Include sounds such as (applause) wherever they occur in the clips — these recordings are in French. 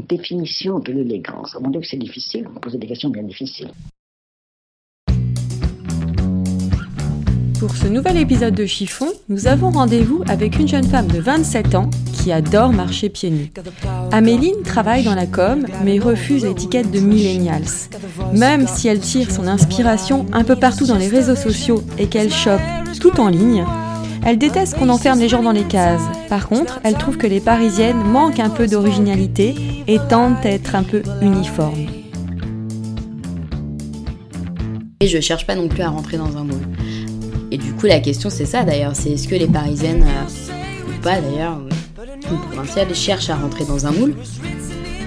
Définition de l'élégance. Mon Dieu que c'est difficile, vous posez des questions bien difficiles. Pour ce nouvel épisode de Chiffon, nous avons rendez-vous avec une jeune femme de 27 ans qui adore marcher pieds nus. Améline travaille dans la com, mais refuse l'étiquette de millennials. Même si elle tire son inspiration un peu partout dans les réseaux sociaux et qu'elle chope tout en ligne, elle déteste qu'on enferme les gens dans les cases. Par contre, elle trouve que les Parisiennes manquent un peu d'originalité et tentent d'être un peu uniformes. Et je cherche pas non plus à rentrer dans un moule. Et du coup, la question, c'est ça d'ailleurs c'est est-ce que les Parisiennes, euh, ou pas d'ailleurs, ou provinciales, cherchent à rentrer dans un moule?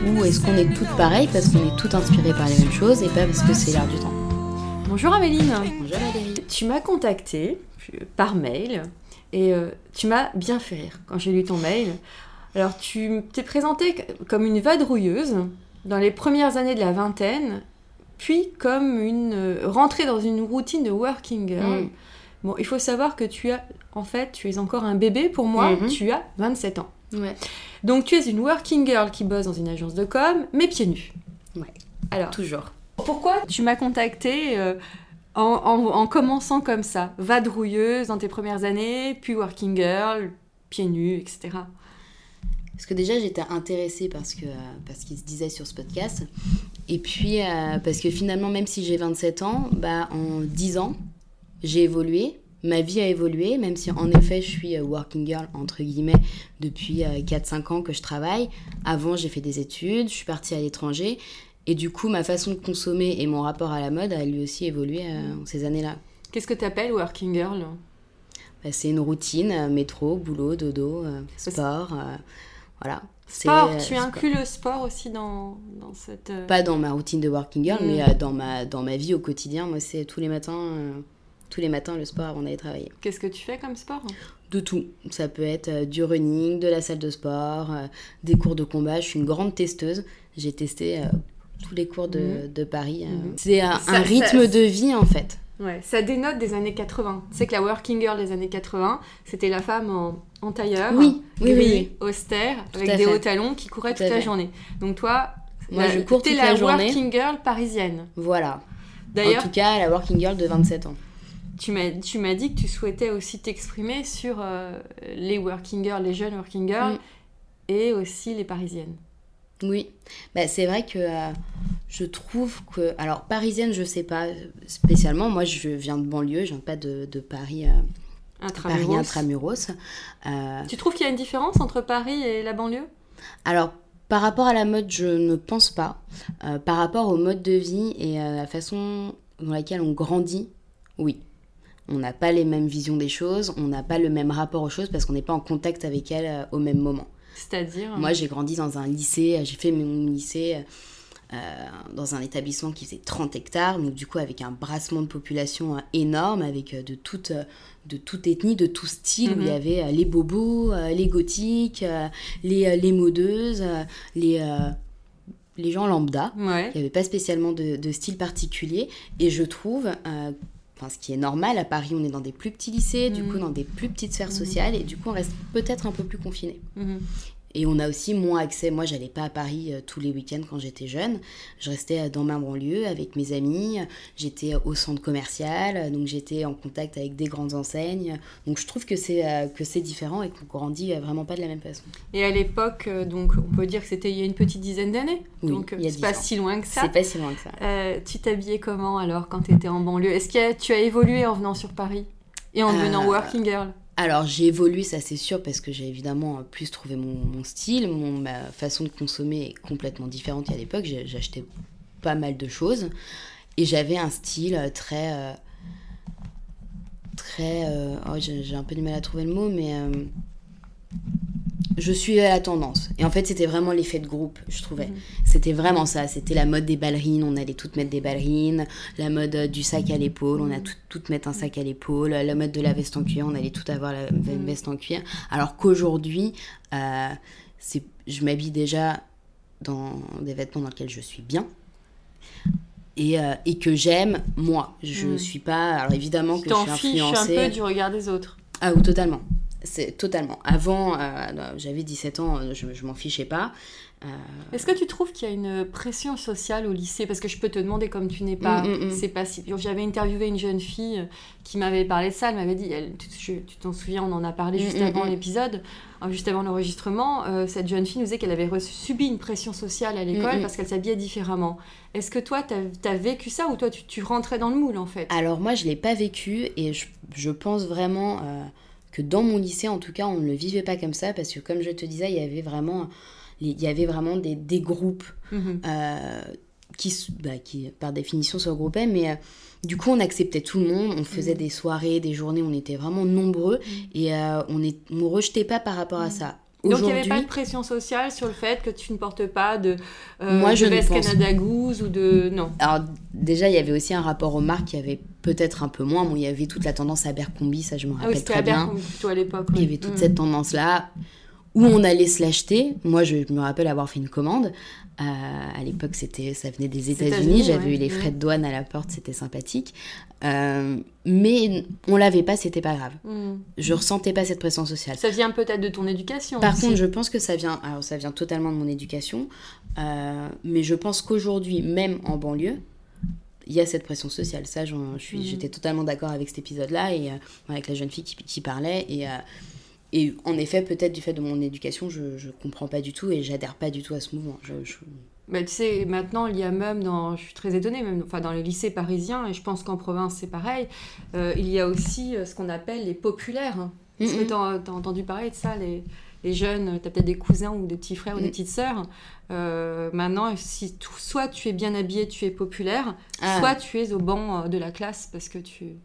Ou est-ce qu'on est toutes pareilles parce qu'on est toutes inspirées par les mêmes choses et pas parce que c'est l'air du temps? Bonjour Améline. Bonjour Valérie. Tu m'as contacté par mail et euh, tu m'as bien fait rire quand j'ai lu ton mail. Alors tu t'es présentée comme une vadrouilleuse dans les premières années de la vingtaine, puis comme une euh, rentrée dans une routine de working girl. Mm. Bon, il faut savoir que tu as, en fait, tu es encore un bébé pour moi, Mhm. tu as 27 ans. Ouais. Donc tu es une working girl qui bosse dans une agence de com, mais pieds nus. Ouais. Alors, Toujours. pourquoi tu m'as contacté euh, en, en- en commençant comme ça Vadrouilleuse dans tes premières années, puis working girl, pieds nus, etc. Parce que déjà, j'étais intéressée parce que parce qu'il se disait sur ce podcast. Et puis, euh, parce que finalement, même si j'ai 27 ans, bah, en 10 ans, j'ai évolué. Ma vie a évolué, même si en effet, je suis euh, working girl, entre guillemets, depuis euh, 4-5 ans que je travaille. Avant, j'ai fait des études, je suis partie à l'étranger. Et du coup, ma façon de consommer et mon rapport à la mode a lui aussi évolué euh, en ces années-là. Qu'est-ce que tu appelles working girl? Bah, c'est une routine, euh, métro, boulot, dodo, euh, sport. euh, voilà. Sport, tu sport. inclus le sport aussi dans, dans cette... pas dans ma routine de working girl, Mm. mais dans, ma, dans ma vie au quotidien. Moi, c'est tous les matins, tous les matins le sport avant d'aller travailler. Qu'est-ce que tu fais comme sport? De tout. Ça peut être du running, de la salle de sport, des cours de combat. Je suis une grande testeuse. J'ai testé tous les cours de, de Paris. euh. Mhm. C'est un, Ça- un rythme ça- de vie, en fait. Ouais, ça dénote des années 80. C'est que la working girl des années 80, c'était la femme en, en tailleur, Oui, oui, gris, oui, austère, Tout avec des fait. hauts talons qui couraient Tout toute la fait. journée. Donc toi, Moi, la- je cours t'es toute la, la journée. working girl parisienne. Voilà. D'ailleurs, En tout cas, la working girl de 27 ans. tu m'as tu m'as dit que tu souhaitais aussi t'exprimer sur euh, les working girls, les jeunes working girls, Mm. et aussi les parisiennes. Oui, bah, c'est vrai que euh, je trouve que. Alors, parisienne, je sais pas spécialement. Moi, je viens de banlieue, je viens pas de, de Paris, euh, Paris Intramuros. Euh, Tu trouves qu'il y a une différence entre Paris et la banlieue? Alors, par rapport à la mode, je ne pense pas. Par rapport au mode de vie et à la façon dans laquelle on grandit, oui. On n'a pas les mêmes visions des choses, on n'a pas le même rapport aux choses parce qu'on n'est pas en contact avec elles au même moment. C'est-à-dire Moi, j'ai grandi dans un lycée, j'ai fait mon lycée euh, dans un établissement qui faisait 30 hectares, donc du coup avec un brassement de population euh, énorme, avec euh, de toute, euh, de toute ethnie, de tout style, où il y Mhm. avait euh, les bobos, euh, les gothiques, euh, les, euh, les modeuses, euh, les, euh, les gens lambda. Ouais. Il n'y avait pas spécialement de, de style particulier. Et je trouve, euh, enfin, ce qui est normal, à Paris, on est dans des plus petits lycées, du Mhm. coup, dans des plus petites sphères sociales, et du coup, on reste peut-être un peu plus confiné. Mhm. Et on a aussi moins accès. Moi, j'allais pas à Paris euh, tous les week-ends quand j'étais jeune. Je restais euh, dans ma banlieue avec mes amis. J'étais euh, au centre commercial, donc j'étais en contact avec des grandes enseignes. Donc je trouve que c'est que c'est différent et qu'on grandit vraiment pas de la même façon. Et à l'époque, donc on peut dire que c'était il y a une petite dizaine d'années. Oui, donc c'est pas si loin que ça. C'est pas si loin que ça. Tu t'habillais comment alors quand tu étais en banlieue? Est-ce que tu as évolué en venant sur Paris? Et en devenant Euh, working girl? Alors j'ai évolué, ça c'est sûr, parce que j'ai évidemment euh, plus trouvé mon, style, ma façon de consommer est complètement différente qu'à l'époque. J'achetais pas mal de choses et j'avais un style euh, très euh, très. oh, j'ai un peu du mal à trouver le mot, mais je suivais la tendance. Et en fait, c'était vraiment l'effet de groupe, je trouvais. Mhm. C'était vraiment ça. C'était la mode des ballerines, on allait toutes mettre des ballerines. La mode euh, du sac à l'épaule, on a tout- toutes mettre un sac à l'épaule. La mode de la veste en cuir, on allait toutes avoir la Mhm. veste en cuir. Alors qu'aujourd'hui, euh, c'est- je m'habille déjà dans des vêtements dans lesquels je suis bien. Et, euh, et que j'aime moi. Je Mhm. suis pas. Alors évidemment Tu que je t'en suis fiches un influencée. peu du regard des autres. Ah oui, totalement. C'est totalement. Avant, euh, j'avais 17 ans, euh, je, je m'en fichais pas. Euh, Est-ce que tu trouves qu'il y a une pression sociale au lycée? Parce que je peux te demander, comme tu n'es pas, Mm, mm, mm. c'est pas si. J'avais interviewé une jeune fille qui m'avait parlé de ça. Elle m'avait dit, elle- tu t'en souviens, on en a parlé juste avant l'épisode, euh, juste avant l'enregistrement. euh, cette jeune fille nous disait qu'elle avait reçu- subi une pression sociale à l'école parce qu'elle s'habillait différemment. Est-ce que toi, tu as, vécu ça ou toi, tu, tu rentrais dans le moule en fait? Alors moi, je l'ai pas vécu et je, je pense vraiment euh, que dans mon lycée, en tout cas, on ne le vivait pas comme ça parce que, comme je te disais, il y avait vraiment, il y avait vraiment des, des groupes Mhm. euh, qui, bah, qui, par définition, se regroupaient, mais euh, du coup, on acceptait tout le monde, on faisait Mm. des soirées, des journées, on était vraiment nombreux et euh, on ne on rejetait pas par rapport à ça. Donc il n'y avait pas de pression sociale sur le fait que tu ne portes pas de, euh, Moi, de je veste Canada Goose ou de... Non? Alors déjà, il y avait aussi un rapport aux marques qui avait peut-être un peu moins. Bon, il y avait toute la tendance à Abercrombie, ça je me Ah oui, rappelle très bien. Plutôt à l'époque. Il y avait toute Mm. cette tendance-là où on allait se l'acheter. Moi, je me rappelle avoir fait une commande. Euh, à l'époque, c'était, ça venait des États-Unis. J'avais ouais. eu les Mm. frais de douane à la porte, c'était sympathique. Euh, mais on l'avait pas, c'était pas grave. Mm. Je ressentais pas cette pression sociale. Ça vient peut-être de ton éducation. Par aussi. contre, je pense que ça vient, alors ça vient totalement de mon éducation, euh, mais je pense qu'aujourd'hui, même en banlieue, il y a cette pression sociale. Ça, Mhm. j'étais totalement d'accord avec cet épisode-là et euh, avec la jeune fille qui, qui parlait. Et, euh, et en effet, peut-être du fait de mon éducation, je, je comprends pas du tout et j'adhère pas du tout à ce mouvement. Je, je- Bah, tu sais, maintenant, il y a même dans. Je suis très étonnée, même enfin, dans les lycées parisiens, et je pense qu'en province, c'est pareil, euh, il y a aussi ce qu'on appelle les populaires. hein. Est-ce que Mhm. t'as as entendu parler de ça, les, les jeunes Tu as peut-être des cousins ou des petits frères ou des Mhm. petites sœurs. Euh, maintenant, si tu- soit tu es bien habillé, tu es populaire, Ah. soit tu es au banc euh, de la classe parce que tu.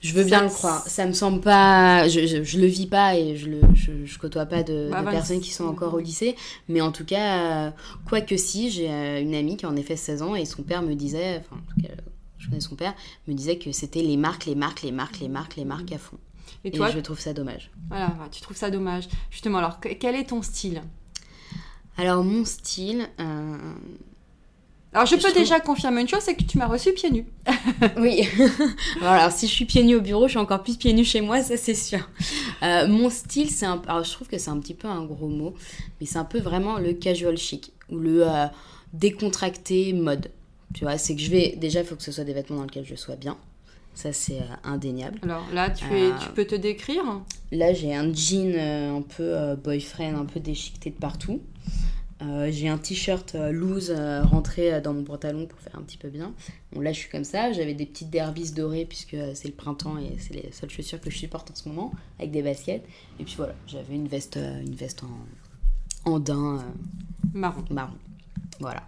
Je veux bien le croire. Ça me semble pas. Je, je, je le vis pas et je, le, je, je côtoie pas de, Bah, personnes qui sont encore au lycée. Mais en tout cas, euh, quoi que si, j'ai euh, une amie qui a en effet 16 ans et son père me disait, enfin, en tout cas, je connais son père, me disait que c'était les marques, les marques, les marques, les marques, les marques à fond. Et Et, toi, je trouve ça dommage. voilà, ouais, tu trouves ça dommage. Justement, alors, que- quel est ton style? Alors, mon style. euh, Alors, je Je peux trouve- déjà confirmer une chose, c'est que tu m'as reçu pieds nus. (laughs) Oui. (laughs) alors, si je suis pieds nus au bureau, je suis encore plus pieds nus chez moi, ça c'est sûr. Euh, mon style, c'est un. Alors, je trouve que c'est un petit peu un gros mot, mais c'est un peu vraiment le casual chic ou le euh, décontracté mode. Tu vois, c'est que je vais. Déjà, il faut que ce soit des vêtements dans lesquels je sois bien. Ça, c'est euh, indéniable. Alors là, tu, es, Euh, tu peux te décrire Là, j'ai un jean euh, un peu boyfriend, un peu déchiqueté de partout. Euh, j'ai un t-shirt euh, loose euh, rentré dans mon pantalon pour faire un petit peu bien. Bon, là, je suis comme ça. J'avais des petites derbies dorées puisque c'est le printemps et c'est les seules chaussures que je supporte en ce moment, avec des baskets. Et puis voilà, j'avais une veste, une veste en, en daim marron. marron. Voilà.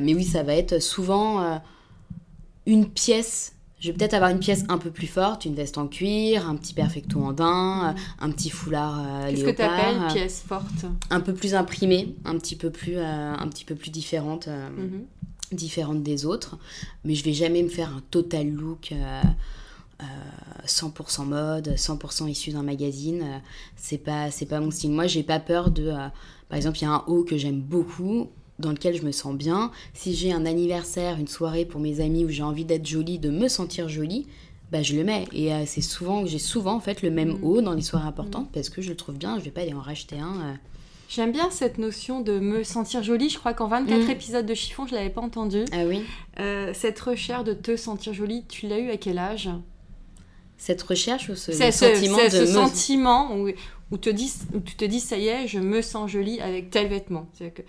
Mais oui, ça va être souvent une pièce. Je vais peut-être avoir une pièce un peu plus forte, une veste en cuir, un petit perfecto en daim, euh, un petit foulard euh, Qu'est-ce que tu appelles euh, pièce forte? un peu plus imprimée, un petit peu plus, euh, un petit peu plus différente, euh, Mhm. différente des autres. Mais je vais jamais me faire un total look. euh, euh, 100% mode, 100% issu d'un magazine, c'est pas c'est pas mon style. Moi, j'ai pas peur de par exemple, il y a un haut que j'aime beaucoup dans lequel je me sens bien. Si j'ai un anniversaire, une soirée pour mes amis où j'ai envie d'être jolie, de me sentir jolie, bah je le mets et euh, c'est souvent j'ai souvent en fait le même Mm. haut dans les soirées importantes parce que je le trouve bien, je vais pas aller en racheter un. euh. J'aime bien cette notion de me sentir jolie. Je crois qu'en 24 Mm. épisodes de chiffon, je l'avais pas entendu. Ah oui. Euh, cette recherche de te sentir jolie, tu l'as eu à quel âge? Cette recherche ou ce, ce, sentiment c'est de ce me- sentiment où, où, te dis, où tu te dis, ça y est, je me sens jolie avec tel vêtement. C'est-à-dire que-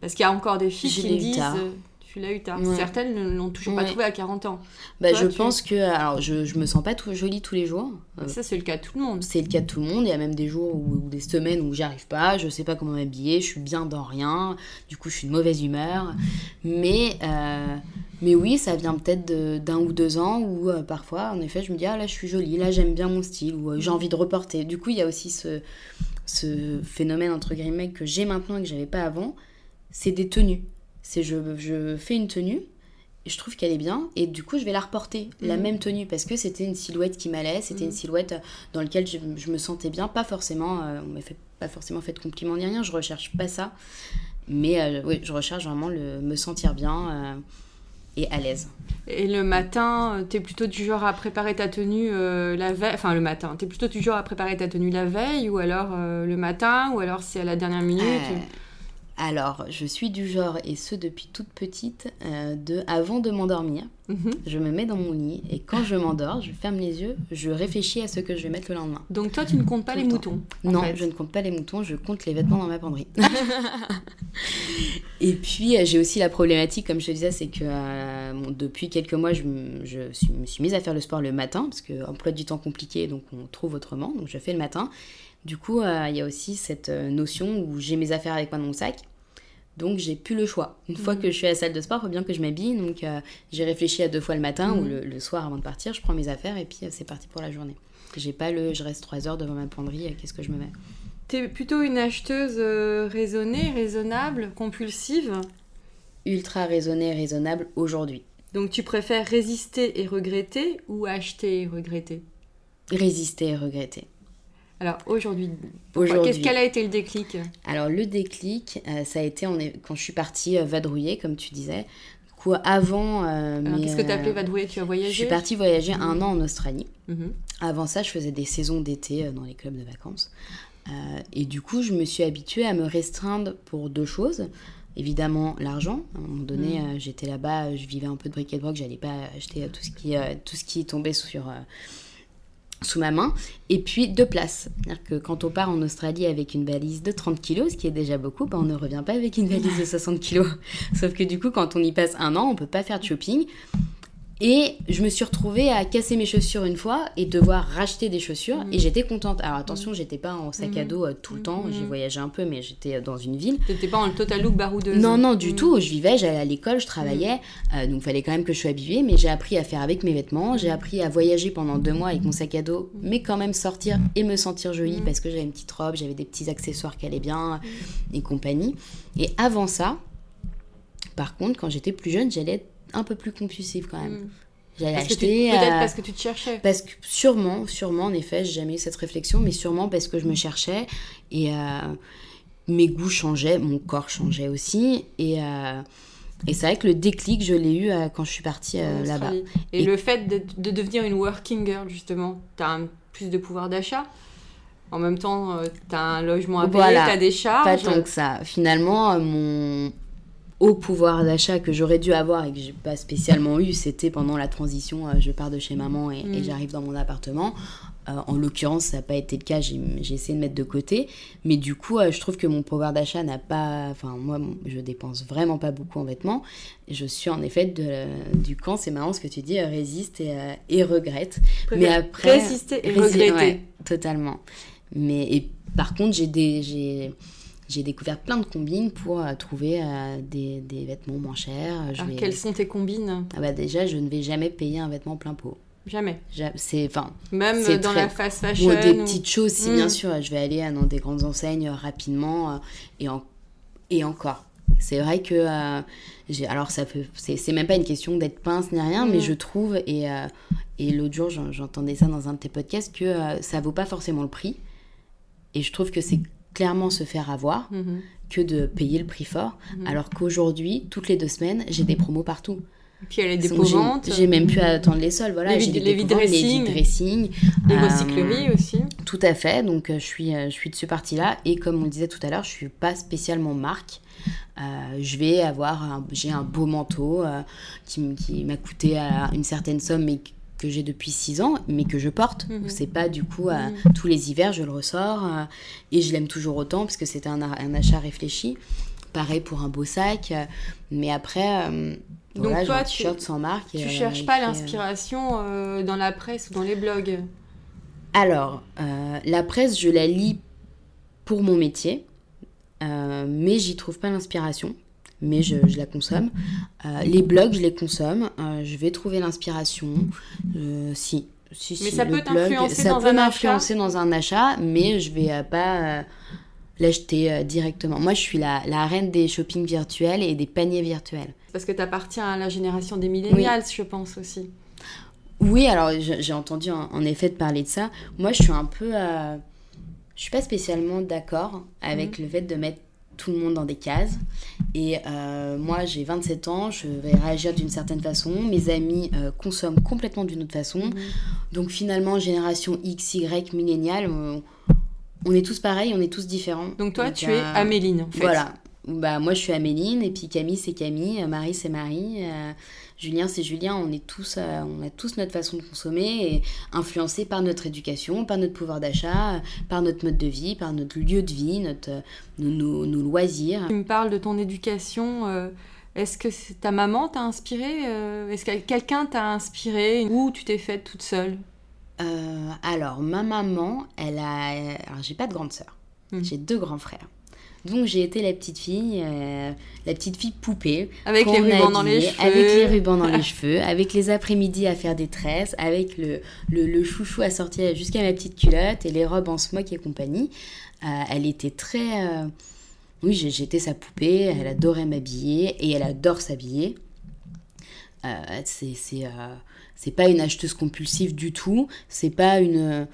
Parce qu'il y a encore des filles qui disent, euh, tu l'as eu tard. Ouais. Certaines ne l'ont toujours pas Ouais. trouvé à 40 ans. Bah, Toi, je tu- pense que alors je, je me sens pas tout jolie tous les jours. Euh, Ça, c'est le cas de tout le monde. c'est le cas de tout le monde. Il y a même des jours ou, des semaines où j'arrive pas, je sais pas comment m'habiller, je suis bien dans rien. Du coup, je suis de mauvaise humeur. Mais euh, mais oui, ça vient peut-être de- d'un ou deux ans où euh, parfois, en effet, je me dis ah là je suis jolie, là j'aime bien mon style ou j'ai envie de reporter. Du coup, il y a aussi ce ce phénomène entre guillemets que j'ai maintenant et que j'avais pas avant, c'est des tenues. C'est je, je fais une tenue, je trouve qu'elle est bien et du coup je vais la reporter la Mhm. même tenue parce que c'était une silhouette qui m'allait c'était Mhm. une silhouette dans laquelle je, je me sentais bien pas forcément euh, on m'a fait pas forcément fait de compliments ni rien je recherche pas ça mais euh, oui je recherche vraiment le me sentir bien euh, et à l'aise Et le matin, euh, t'es plutôt du genre à préparer ta tenue euh, la veille. Enfin, le matin, t'es plutôt du genre à préparer ta tenue la veille ou alors euh, le matin ou alors c'est à la dernière minute Euh, alors je suis du genre et ce depuis toute petite euh, de avant de m'endormir Mhm. je me mets dans mon lit et quand je m'endors je ferme les yeux je réfléchis à ce que je vais mettre le lendemain Donc toi, tu ne comptes pas Tout les le moutons Non, fait. je ne compte pas les moutons, je compte les vêtements dans ma penderie. (laughs) et puis, euh, j'ai aussi la problématique, comme je te disais, c'est que euh, bon, depuis quelques mois, je, me- je suis- me suis mise à faire le sport le matin, parce que emploi du temps compliqué, donc on trouve autrement, donc je fais le matin. Du coup, euh, il y a aussi cette euh, notion où j'ai mes affaires avec moi dans mon sac. Donc j'ai plus le choix. Une fois Mhm. que je suis à la salle de sport, il faut bien que je m'habille. Donc euh, j'ai réfléchi à deux fois le matin ou Mhm. le, le soir avant de partir. Je prends mes affaires et puis euh, c'est parti pour la journée. J'ai pas le, je reste trois heures devant ma penderie. euh, Qu'est-ce que je me mets? T'es plutôt une acheteuse raisonnée, raisonnable, compulsive? ultra raisonné, raisonnable aujourd'hui. Donc tu préfères résister et regretter ou acheter et regretter? Résister et regretter. Alors aujourd'hui, Aujourd'hui. qu'est-ce quel a été le déclic? Alors le déclic, euh, ça a été on est, quand je suis partie euh, vadrouiller, comme tu disais. Du coup, avant... euh, Qu'est-ce que t'as appelé euh, vadrouiller? Tu as voyagé? Je suis partie voyager un an en Australie. Mhm. Avant ça, je faisais des saisons d'été dans les clubs de vacances. Et du coup, je me suis habituée à me restreindre pour deux choses. Évidemment, l'argent. À un moment donné, euh, j'étais là-bas, je vivais un peu de briquet de broc, j'allais pas acheter tout ce qui, euh, tout ce qui tombait sur, euh, sous ma main. Et puis, deux places. C'est-à-dire que quand on part en Australie avec une valise de 30 kilos, ce qui est déjà beaucoup, bah, on ne revient pas avec une valise de 60 kilos. (laughs) Sauf que du coup, quand on y passe un an, on peut pas faire de shopping. Et je me suis retrouvée à casser mes chaussures une fois et devoir racheter des chaussures. Mhm. Et j'étais contente. Alors attention, j'étais pas en sac à Mhm. dos euh, tout le temps. J'ai voyagé un peu, mais j'étais euh, dans une ville. T'étais pas en total look baroudeuse Non, non, du tout. Je vivais, j'allais à l'école, je travaillais. euh, donc, il fallait quand même que je sois habillée. Mais j'ai appris à faire avec mes vêtements. J'ai appris à voyager pendant deux mois avec mon sac à dos. Mais quand même sortir et me sentir jolie parce que j'avais une petite robe, j'avais des petits accessoires qui allaient bien et compagnie. Et avant ça, par contre, quand j'étais plus jeune, j'allais être un peu plus compulsive quand même. Mhm. J'allais tu- acheter. Peut-être euh, parce que tu te cherchais. parce que sûrement, sûrement, en effet, j'ai jamais eu cette réflexion, mais sûrement parce que je me cherchais et euh, mes goûts changeaient, mon corps changeait aussi. Et, euh, et c'est vrai que le déclic, je l'ai eu quand je suis partie là-bas. Et, Et- le fait de, de devenir une working girl, justement, t'as un- plus de pouvoir d'achat. En même temps, euh, t'as un logement à payer, Voilà. t'as des Pas charges. tant que ça. Finalement, mon haut pouvoir d'achat que j'aurais dû avoir et que j'ai pas spécialement eu, c'était pendant la transition. euh, je pars de chez maman et, et Mm. j'arrive dans mon appartement. Euh, en l'occurrence, ça n'a pas été le cas. J'ai essayé de mettre de côté, mais du coup, euh, je trouve que mon pouvoir d'achat n'a pas. Enfin, moi, je dépense vraiment pas beaucoup en vêtements. Je suis en effet de- du camp. C'est marrant ce que tu dis. résiste et, et regrette. Mais après, résister et Rési- regretter. ouais, totalement. Mais et par contre, j'ai des j'ai découvert plein de combines pour euh, trouver euh, des, des vêtements moins chers. Je Alors, vais- quelles sont tes combines? Ah bah déjà, je ne vais jamais payer un vêtement plein pot. Jamais. Ja- C'est enfin Même euh, dans très- la fast bon, fashion. des ou- petites choses si bien sûr. Je vais aller euh, dans des grandes enseignes euh, rapidement euh, et en- et encore. C'est vrai que euh, j'ai alors ça peut c'est même pas une question d'être pince ni rien, mais Mm. je trouve et euh, et l'autre jour j'en- j'entendais ça dans un de tes podcasts que euh, ça vaut pas forcément le prix. Et je trouve que c'est clairement se faire avoir Mhm. que de payer le prix fort. Mhm. Alors qu'aujourd'hui, toutes les deux semaines, j'ai des promos partout. Puis elle est Donc, j'ai- même pu attendre les soldes. Voilà, Les j'ai vide- des les dressing. dressing. Les Euh, aussi. Tout à fait. Donc euh, je suis, euh, je suis de ce parti-là. Et comme on le disait tout à l'heure, je suis pas spécialement marque. Euh, je vais avoir, j'ai un beau manteau euh, qui, qui m'a coûté une certaine somme, mais que j'ai depuis 6 ans, mais que je porte. Mhm. C'est pas du coup euh, Mhm. tous les hivers, je le ressors euh, et je l'aime toujours autant parce que c'était un, un achat réfléchi. Pareil pour un beau sac, euh, mais après, Donc voilà, toi, un tu- sans marque. Tu cherches pas l'inspiration dans la presse ou dans les blogs? Alors, la presse, je la lis pour mon métier, mais j'y trouve pas l'inspiration. Mais je, je la consomme. Euh, les blogs, je les consomme. Euh, je vais trouver l'inspiration. Euh, si, Si, Mais si, ça le peut blog, t'influencer ça dans peut un m'influencer dans un achat, mais je vais pas l'acheter directement. Moi, je suis la, la reine des shopping virtuels et des paniers virtuels. Parce que tu appartiens à la génération des millennials, je pense aussi. Oui, alors j'ai entendu en, effet de parler de ça. Moi, je suis un peu. euh, je suis pas spécialement d'accord avec le fait de mettre tout le monde dans des cases. Et euh, moi, j'ai 27 ans, je vais réagir d'une certaine façon. Mes amis euh, consomment complètement d'une autre façon. Donc finalement, génération X, Y, millénial, on, on est tous pareils, on est tous différents. Donc toi, Donc, tu es euh, Améline, en fait. Voilà. Bah, moi, je suis Améline, et puis Camille, c'est Camille, Marie, c'est Marie, Julien, c'est Julien. On, est tous, euh, on a tous notre façon de consommer, et influencés par notre éducation, par notre pouvoir d'achat, par notre mode de vie, par notre lieu de vie, notre, euh, nos, nos- nos loisirs. Tu me parles de ton éducation. euh, Est-ce que ta maman t'a inspiré Est-ce que quelqu'un t'a inspiré Ou tu t'es faite toute seule? Euh, alors, ma maman, elle a. Alors, j'ai pas de grande sœur. Mhm. J'ai deux grands frères. Donc, j'ai été la petite fille, euh, la petite fille poupée. Avec les rubans dans les cheveux. Avec les rubans dans les (laughs) cheveux, avec les après-midi à faire des tresses, avec le, le, le chouchou à sortir jusqu'à ma petite culotte et les robes en smock et compagnie. Euh, elle était très. euh, Oui, j'étais sa poupée, elle adorait m'habiller et elle adore s'habiller. C'est c'est, c'est pas une acheteuse compulsive du tout, c'est pas une,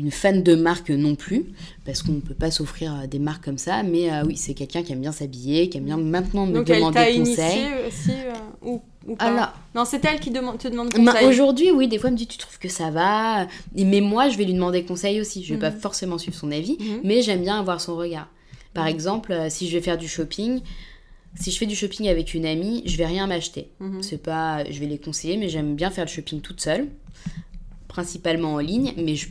une fan de marque non plus, parce qu'on peut pas s'offrir euh, des marques comme ça, mais euh, oui, c'est quelqu'un qui aime bien s'habiller, qui aime bien maintenant me Donc elle demander t'a conseil. aussi euh, ou, ou pas Alors, Non, c'est elle qui demande, te demande conseil. aujourd'hui, oui, des fois, elle me dit, tu trouves que ça va? Mais moi, je vais lui demander conseil aussi. Je vais pas Mhm. forcément suivre son avis, Mhm. mais j'aime bien avoir son regard. Par exemple, euh, si je vais faire du shopping, si je fais du shopping avec une amie, je vais rien m'acheter. Mhm. C'est pas, je vais les conseiller, mais j'aime bien faire le shopping toute seule, principalement en ligne. Mais je-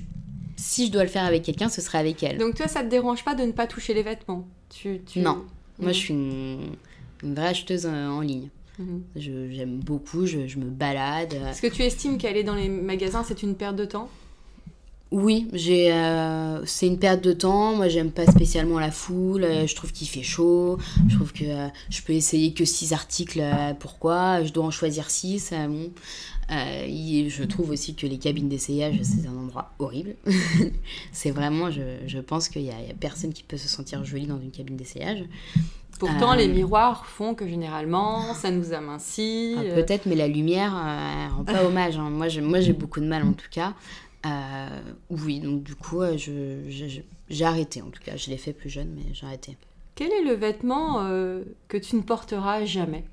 si je dois le faire avec quelqu'un, ce serait avec elle. Donc toi, ça te dérange pas de ne pas toucher les vêtements? Tu, tu- Non. Moi, je suis une, une vraie acheteuse euh, en ligne. Je- J'aime beaucoup, je, je me balade. Est-ce que tu estimes qu'aller dans les magasins, c'est une perte de temps? Oui, j'ai, euh, c'est une perte de temps. Moi, j'aime pas spécialement la foule. euh, Je trouve qu'il fait chaud. Je trouve que euh, je peux essayer que six articles. euh, pourquoi? Je dois en choisir six. euh, bon. Euh, je trouve aussi que les cabines d'essayage, c'est un endroit horrible. (laughs) c'est vraiment, je, je pense qu'il y, a personne qui peut se sentir jolie dans une cabine d'essayage. Pourtant, Euh, les miroirs font que généralement, ça nous amincit. Ah, euh, Peut-être, mais la lumière, euh, elle rend pas hommage. hein. Moi, j'ai, moi, j'ai beaucoup de mal en tout cas. Euh, oui, donc du coup, euh, j'ai arrêté en tout cas. Je l'ai fait plus jeune, mais j'ai arrêté. Quel est le vêtement euh, que tu ne porteras jamais?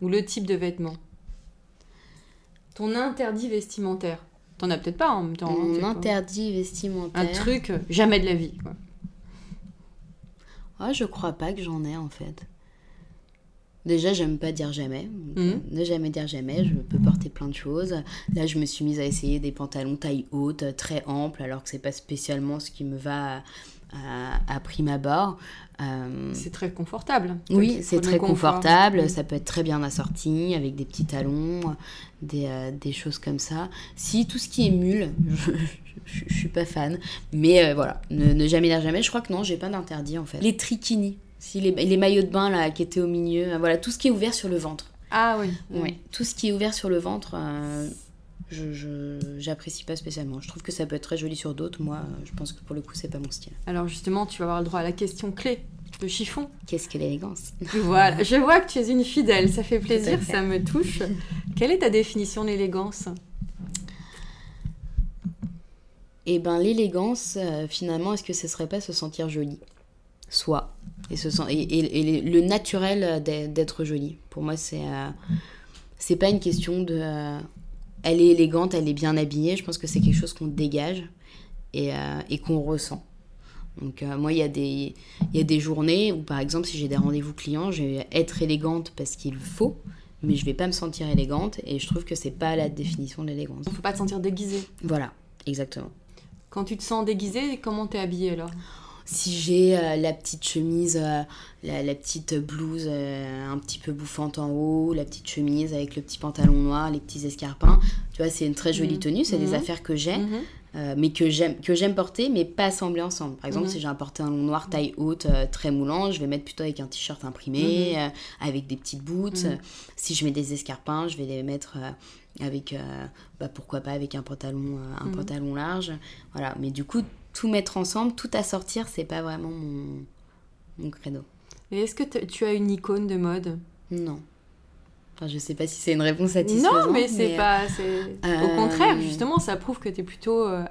Ou le type de vêtement? Ton interdit vestimentaire T'en as peut-être pas en même temps. hein, Mon interdit vestimentaire. Un truc, euh, jamais de la vie. quoi. Ah, je crois pas que j'en ai en fait. Déjà, j'aime pas dire jamais. donc, Mhm. euh, ne jamais dire jamais. Je peux porter plein de choses. Là, je me suis mise à essayer des pantalons taille haute, euh, très amples, alors que c'est pas spécialement ce qui me va à, prime abord. Euh, C'est très confortable. Oui, c'est très confort. confortable, ça peut être très bien assorti avec des petits talons, des, euh, des choses comme ça. Si tout ce qui est mule, (laughs) je, je, je suis pas fan, mais euh, voilà, ne, ne jamais dire jamais. Je crois que non, j'ai pas d'interdit en fait. Les trikinis, si les, les maillots de bain là qui étaient au milieu, voilà, tout ce qui est ouvert sur le ventre. Ah oui. Oui, tout ce qui est ouvert sur le ventre, je je- j'apprécie pas spécialement. Je trouve que ça peut être très joli sur d'autres. Moi, je pense que pour le coup, c'est pas mon style. Alors justement, tu vas avoir le droit à la question clé. Le chiffon. Qu'est-ce que l'élégance? (laughs) Voilà. Je vois que tu es une fidèle. Ça fait plaisir, ça me touche. Quelle est ta définition de l'élégance? Et ben l'élégance, euh, finalement, est-ce que ce serait pas se sentir jolie? Soi. Et, se sent- et, et- et le naturel d'e- d'être jolie. Pour moi, c'est euh, c'est pas une question de. euh, elle est élégante, elle est bien habillée. Je pense que c'est quelque chose qu'on dégage et, euh, et qu'on ressent. Donc euh, moi, il y, a des- il y a des journées où, par exemple, si j'ai des rendez-vous clients, je vais être élégante parce qu'il faut, mais je vais pas me sentir élégante et je trouve que c'est pas la définition de l'élégance. Il faut pas te sentir déguisé. Voilà, exactement. Quand tu te sens déguisé, comment t'es habillée alors? Si j'ai euh, la petite chemise, euh, la, la petite blouse euh, un petit peu bouffante en haut, la petite chemise avec le petit pantalon noir, les petits escarpins, tu vois, c'est une très jolie Mhm. tenue, c'est Mhm. des affaires que j'ai. Mhm. mais que j'aime que j'aime porter, mais pas assembler ensemble. Par exemple, Mhm. si j'ai un pantalon noir taille haute, très moulant, je vais mettre plutôt avec un t-shirt imprimé, Mhm. avec des petites boots. Mhm. Si je mets des escarpins, je vais les mettre avec, bah, pourquoi pas avec un pantalon, un Mhm. pantalon large. Voilà. Mais du coup, tout mettre ensemble, tout assortir, c'est pas vraiment mon, mon credo. Et est-ce que tu as une icône de mode? Non. Enfin, je sais pas si c'est une réponse satisfaisante. Non, mais c'est pas. c'est- euh, Au contraire, justement, ça prouve que tu es plutôt. euh,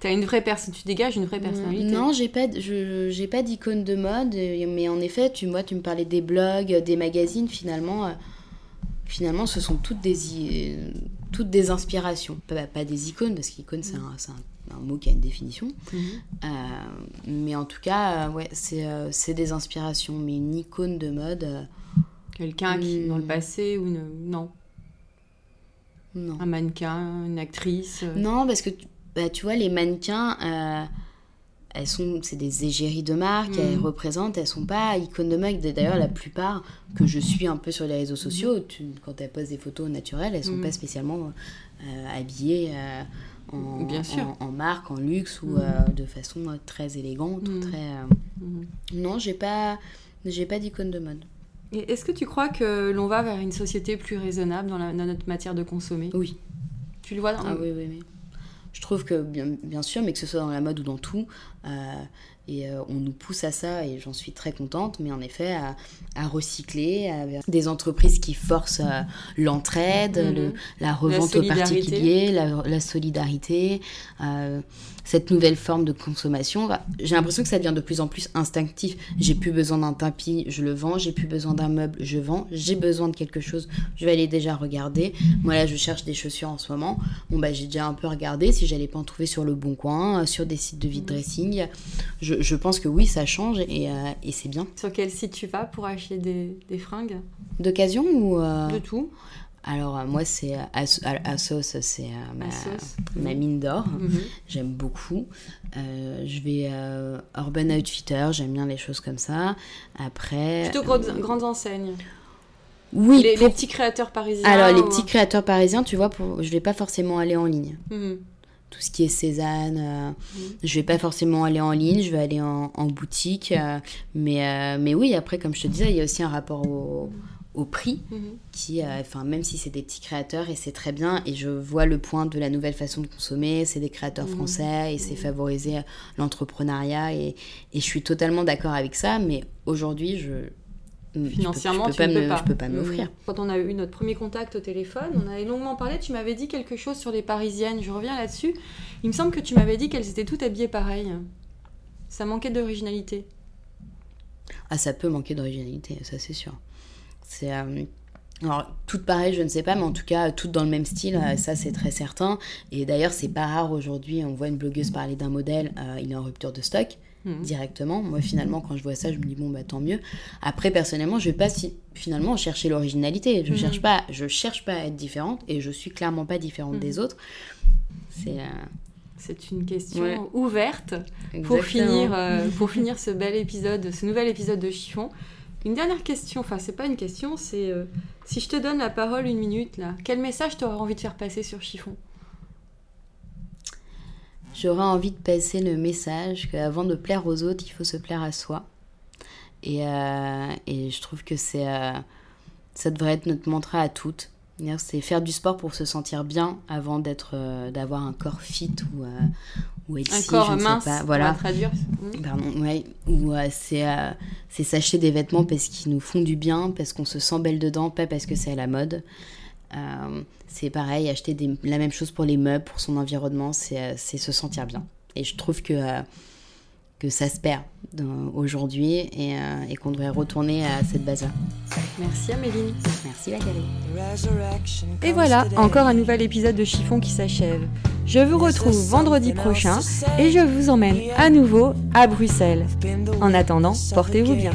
T'as une vraie personne, tu dégages une vraie personnalité. Non, j'ai pas, je- j'ai pas d'icône de mode, mais en effet, tu vois, tu me parlais des blogs, des magazines, finalement, euh, finalement, ce sont toutes des, toutes des inspirations, pas, pas des icônes, parce qu'icône c'est un, c'est un- un mot qui a une définition, Mhm. Euh, mais en tout cas, euh, ouais, c'est, euh, c'est des inspirations, mais une icône de mode, Quelqu'un qui, dans le passé, ou une... non, non. un mannequin, une actrice. euh, Non, parce que tu, bah, tu vois, les mannequins, euh, elles sont, c'est des égéries de marque, Mhm. elles représentent, elles sont pas icônes de mode. D'ailleurs, la plupart que je suis un peu sur les réseaux sociaux, tu- quand elles posent des photos naturelles, elles sont Mhm. pas spécialement euh, habillées en, Bien sûr. en, en marque, en luxe ou Mhm. euh, de façon euh, très élégante ou Mhm. très. euh, mhm. Non, j'ai pas, j'ai pas d'icône de mode. Et est-ce que tu crois que l'on va vers une société plus raisonnable dans, la- dans notre matière de consommer? Oui. Tu le vois dans... Ah oui, oui, oui. Je trouve que, bien, bien sûr, mais que ce soit dans la mode ou dans tout, euh, et euh, on nous pousse à ça, et j'en suis très contente, mais en effet, à, à recycler, à des entreprises qui forcent euh, l'entraide, Mhm. le- la revente aux particuliers, la, la solidarité, euh, cette nouvelle forme de consommation. J'ai l'impression que ça devient de plus en plus instinctif. J'ai plus besoin d'un tapis, je le vends. J'ai plus besoin d'un meuble, je vends. J'ai besoin de quelque chose, je vais aller déjà regarder. Moi là, je cherche des chaussures en ce moment. Bon bah j'ai déjà un peu regardé si j'allais pas en trouver sur le bon coin, sur des sites de vide dressing. Je, je pense que oui, ça change et, euh, et c'est bien. Sur quel site tu vas pour acheter des, des fringues? D'occasion ou euh, De tout alors euh, moi c'est euh, As- Asos, c'est ma, Asos. ma mine d'or. Mhm. J'aime beaucoup. Euh, je vais euh, Urban Outfitter, j'aime bien les choses comme ça. Après. Plutôt grandes, grandes enseignes. Oui. les, pour- les petits créateurs parisiens. Alors les petits créateurs parisiens, tu vois, pour... je vais pas forcément aller en ligne. Mhm. Tout ce qui est Cézanne, euh, Mhm. je vais pas forcément aller en ligne, je vais aller en, en boutique. euh, mais, euh, mais oui, après, comme je te disais, il y a aussi un rapport au, au prix Mhm. qui, euh, enfin, même si c'est des petits créateurs et c'est très bien, et je vois le point de la nouvelle façon de consommer, c'est des créateurs Mhm. français et c'est favoriser l'entrepreneuriat et, et je suis totalement d'accord avec ça, mais aujourd'hui, je Financièrement, je peux, tu pas ne peux me, pas. je peux pas m'offrir. Quand on a eu notre premier contact au téléphone, on avait longuement parlé, tu m'avais dit quelque chose sur les parisiennes, je reviens là-dessus. Il me semble que tu m'avais dit qu'elles étaient toutes habillées pareil. Ça manquait d'originalité. Ah, ça peut manquer d'originalité, ça c'est sûr. C'est euh, alors toutes pareilles, je ne sais pas, mais en tout cas toutes dans le même style, euh, ça c'est très certain. Et d'ailleurs, c'est pas rare aujourd'hui. On voit une blogueuse parler d'un modèle, euh, il est en rupture de stock Mhm. directement. Moi, finalement, quand je vois ça, je me dis bon bah tant mieux. Après, personnellement, je vais pas si finalement chercher l'originalité. Je Mhm. cherche pas, je cherche pas à être différente et je suis clairement pas différente Mhm. des autres. C'est euh, C'est une question Ouais. ouverte pour finir, euh, (laughs) pour finir ce bel épisode, ce nouvel épisode de Chiffon. Une dernière question, enfin c'est pas une question, c'est euh, si je te donne la parole une minute là, quel message t'aurais envie de faire passer sur Chiffon? J'aurais envie de passer le message qu'avant de plaire aux autres, il faut se plaire à soi. Et, euh, et je trouve que c'est, euh, ça devrait être notre mantra à toutes. C'est faire du sport pour se sentir bien avant d'être, euh, d'avoir un corps fit ou, ou être Un corps je ne sais pas. on Voilà. va traduire. Mhm. Pardon, ouais. Ou c'est, c'est s'acheter des vêtements parce qu'ils nous font du bien, parce qu'on se sent belle dedans, pas parce que c'est à la mode. Euh, c'est pareil, acheter des- la même chose pour les meubles, pour son environnement, c'est, euh, se sentir bien. Et je trouve que, euh, que ça se perd aujourd'hui et, euh, et qu'on devrait retourner à cette base-là. Merci Améline. Merci Valérie. Et voilà, encore un nouvel épisode de Chiffon qui s'achève. Je vous retrouve vendredi prochain et je vous emmène à nouveau à Bruxelles. En attendant, portez-vous bien.